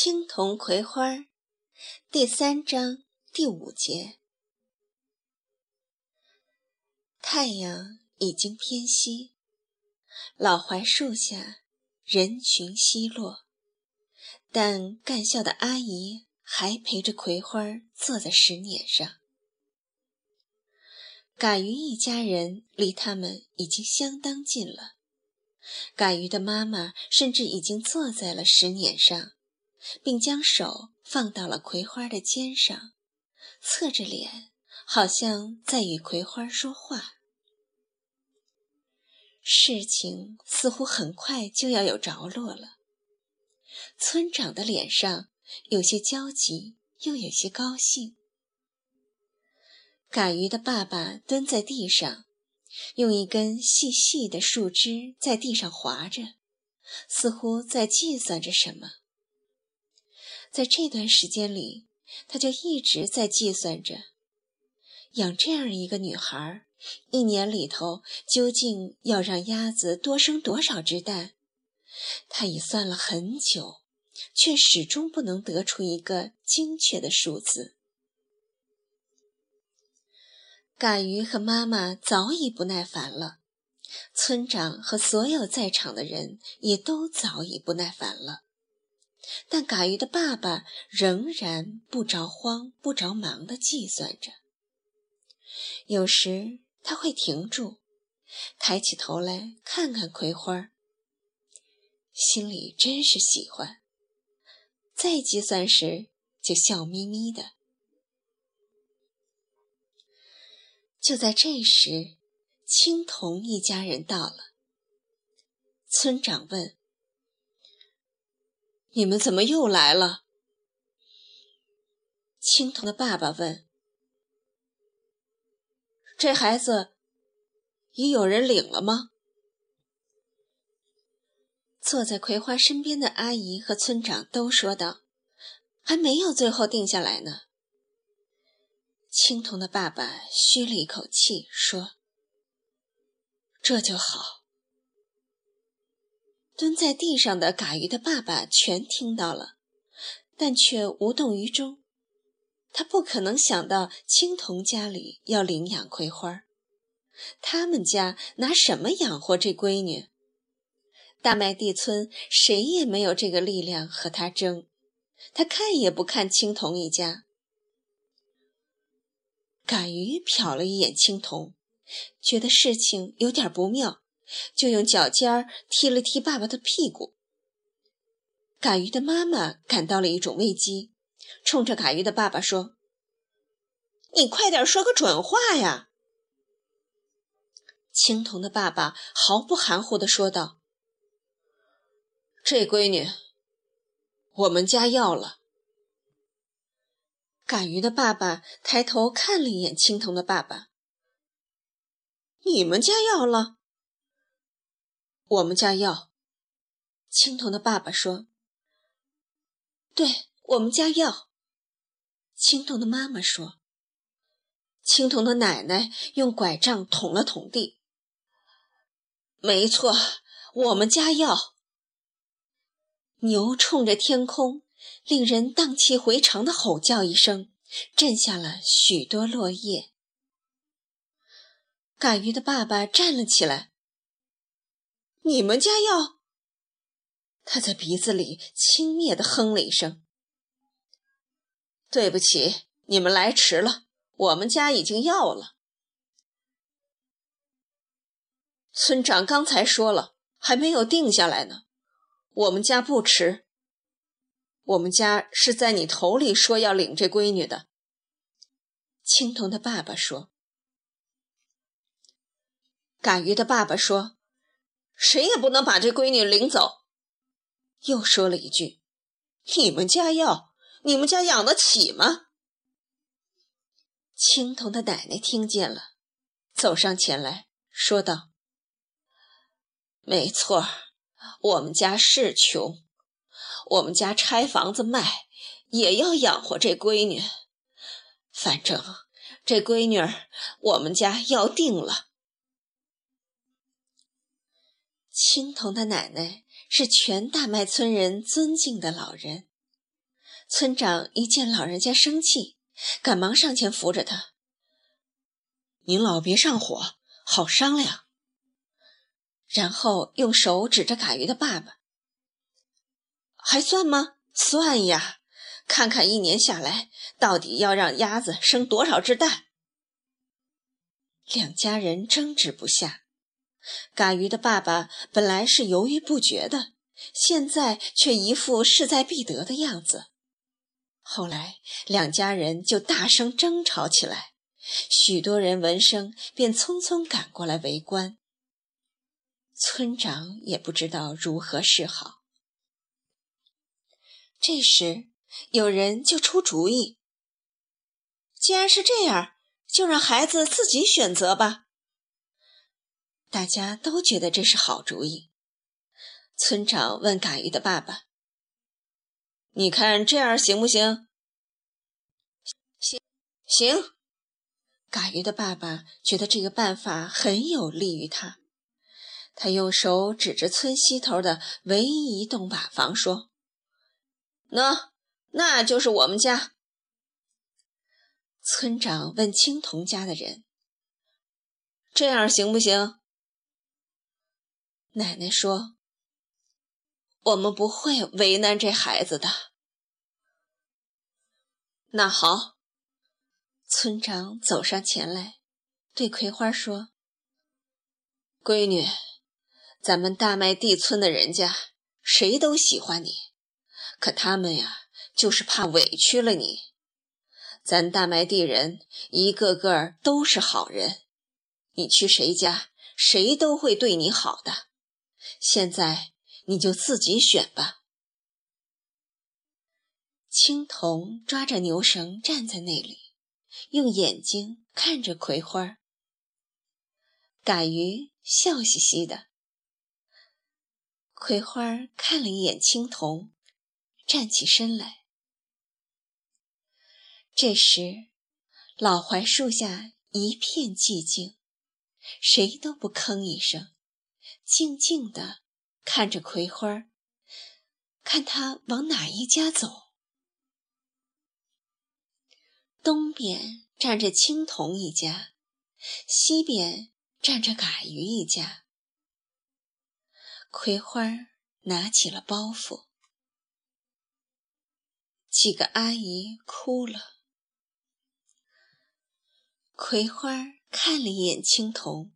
青铜葵花第三章第五节。太阳已经偏西，老槐树下人群稀落，但干校的阿姨还陪着葵花坐在石碾上。嘎鱼一家人离他们已经相当近了，嘎鱼的妈妈甚至已经坐在了石碾上。并将手放到了葵花的肩上，侧着脸，好像在与葵花说话。事情似乎很快就要有着落了。村长的脸上有些焦急，又有些高兴。嘎鱼的爸爸蹲在地上，用一根细细的树枝在地上划着，似乎在计算着什么。在这段时间里，他就一直在计算着，养这样一个女孩，一年里头究竟要让鸭子多生多少只蛋。他已算了很久，却始终不能得出一个精确的数字。嘎鱼和妈妈早已不耐烦了，村长和所有在场的人也都早已不耐烦了。但嘎鱼的爸爸仍然不着慌、不着忙地计算着。有时他会停住，抬起头来看看葵花，心里真是喜欢。再计算时，就笑眯眯的。就在这时，青铜一家人到了。村长问。你们怎么又来了？青铜的爸爸问：“这孩子已有人领了吗？”坐在葵花身边的阿姨和村长都说道：“还没有最后定下来呢。”青铜的爸爸吁了一口气说：“这就好。”蹲在地上的嘎鱼的爸爸全听到了，但却无动于衷。他不可能想到青铜家里要领养葵花，他们家拿什么养活这闺女？大麦地村谁也没有这个力量和他争。他看也不看青铜一家。嘎鱼瞟了一眼青铜，觉得事情有点不妙。就用脚尖儿踢了踢爸爸的屁股。嘎鱼的妈妈感到了一种危机，冲着嘎鱼的爸爸说：“你快点说个准话呀！”青铜的爸爸毫不含糊地说道：“这闺女，我们家要了。”嘎鱼的爸爸抬头看了一眼青铜的爸爸：“你们家要了？”我们家要，青铜的爸爸说：“对我们家要。”青铜的妈妈说：“青铜的奶奶用拐杖捅了捅地。”没错，我们家要。牛冲着天空，令人荡气回肠的吼叫一声，震下了许多落叶。嘎鱼的爸爸站了起来。你们家要？他在鼻子里轻蔑地哼了一声。对不起，你们来迟了。我们家已经要了。村长刚才说了，还没有定下来呢。我们家不迟。我们家是在你头里说要领这闺女的。青铜的爸爸说。嘎鱼的爸爸说。谁也不能把这闺女领走。又说了一句：“你们家要，你们家养得起吗？”青铜的奶奶听见了，走上前来说道：“没错，我们家是穷，我们家拆房子卖，也要养活这闺女。反正这闺女，我们家要定了。”青铜的奶奶是全大麦村人尊敬的老人，村长一见老人家生气，赶忙上前扶着他：“您老别上火，好商量。”然后用手指着嘎鱼的爸爸：“还算吗？算呀！看看一年下来，到底要让鸭子生多少只蛋？”两家人争执不下。嘎鱼的爸爸本来是犹豫不决的，现在却一副势在必得的样子。后来两家人就大声争吵起来，许多人闻声便匆匆赶过来围观。村长也不知道如何是好。这时有人就出主意：既然是这样，就让孩子自己选择吧。大家都觉得这是好主意。村长问嘎鱼的爸爸：“你看这样行不行？”“行，行。”嘎鱼的爸爸觉得这个办法很有利于他。他用手指着村西头的唯一一栋瓦房说：“那，那就是我们家。”村长问青铜家的人：“这样行不行？”奶奶说：“我们不会为难这孩子的。”那好，村长走上前来，对葵花说：“闺女，咱们大麦地村的人家谁都喜欢你，可他们呀，就是怕委屈了你。咱大麦地人一个个都是好人，你去谁家，谁都会对你好的。”现在你就自己选吧。青铜抓着牛绳站在那里，用眼睛看着葵花。嘎鱼笑嘻嘻的。葵花看了一眼青铜，站起身来。这时，老槐树下一片寂静，谁都不吭一声。静静地看着葵花，看他往哪一家走。东边站着青铜一家，西边站着嘎鱼一家。葵花拿起了包袱，几个阿姨哭了。葵花看了一眼青铜。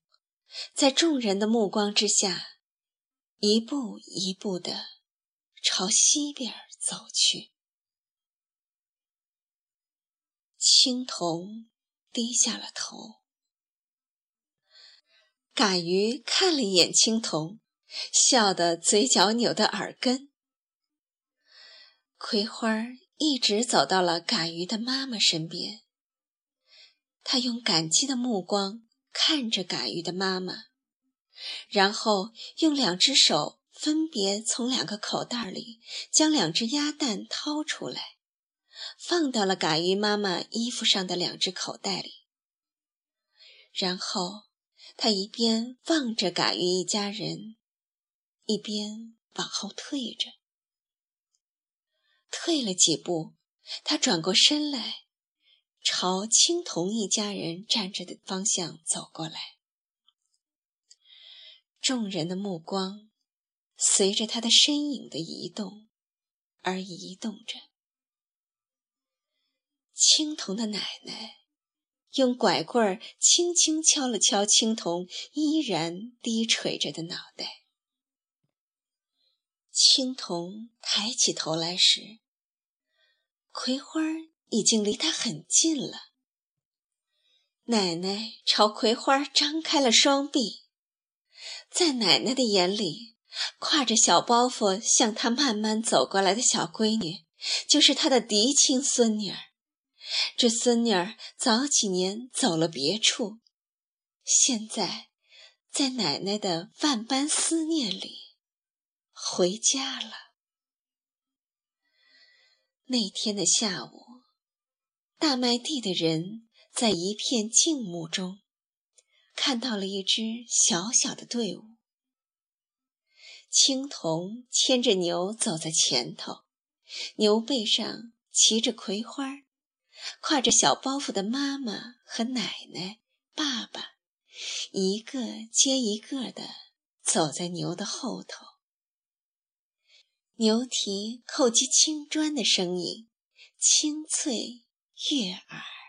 在众人的目光之下，一步一步地朝西边走去。青铜低下了头，嘎鱼看了一眼青铜，笑得嘴角扭得耳根。葵花一直走到了嘎鱼的妈妈身边，他用感激的目光。看着嘎鱼的妈妈，然后用两只手分别从两个口袋里将两只鸭蛋掏出来，放到了嘎鱼妈妈衣服上的两只口袋里。然后他一边望着嘎鱼一家人，一边往后退着。退了几步，他转过身来。朝青铜一家人站着的方向走过来，众人的目光随着他的身影的移动而移动着。青铜的奶奶用拐棍轻轻敲了敲青铜依然低垂着的脑袋。青铜抬起头来时，葵花已经离他很近了。奶奶朝葵花张开了双臂，在奶奶的眼里，挎着小包袱向她慢慢走过来的小闺女，就是她的嫡亲孙女儿。这孙女儿早几年走了别处，现在在奶奶的万般思念里回家了。那天的下午。大麦地的人在一片静穆中，看到了一支小小的队伍。青铜牵着牛走在前头，牛背上骑着葵花，挎着小包袱的妈妈和奶奶、爸爸，一个接一个的走在牛的后头。牛蹄叩击青砖的声音，清脆悦耳。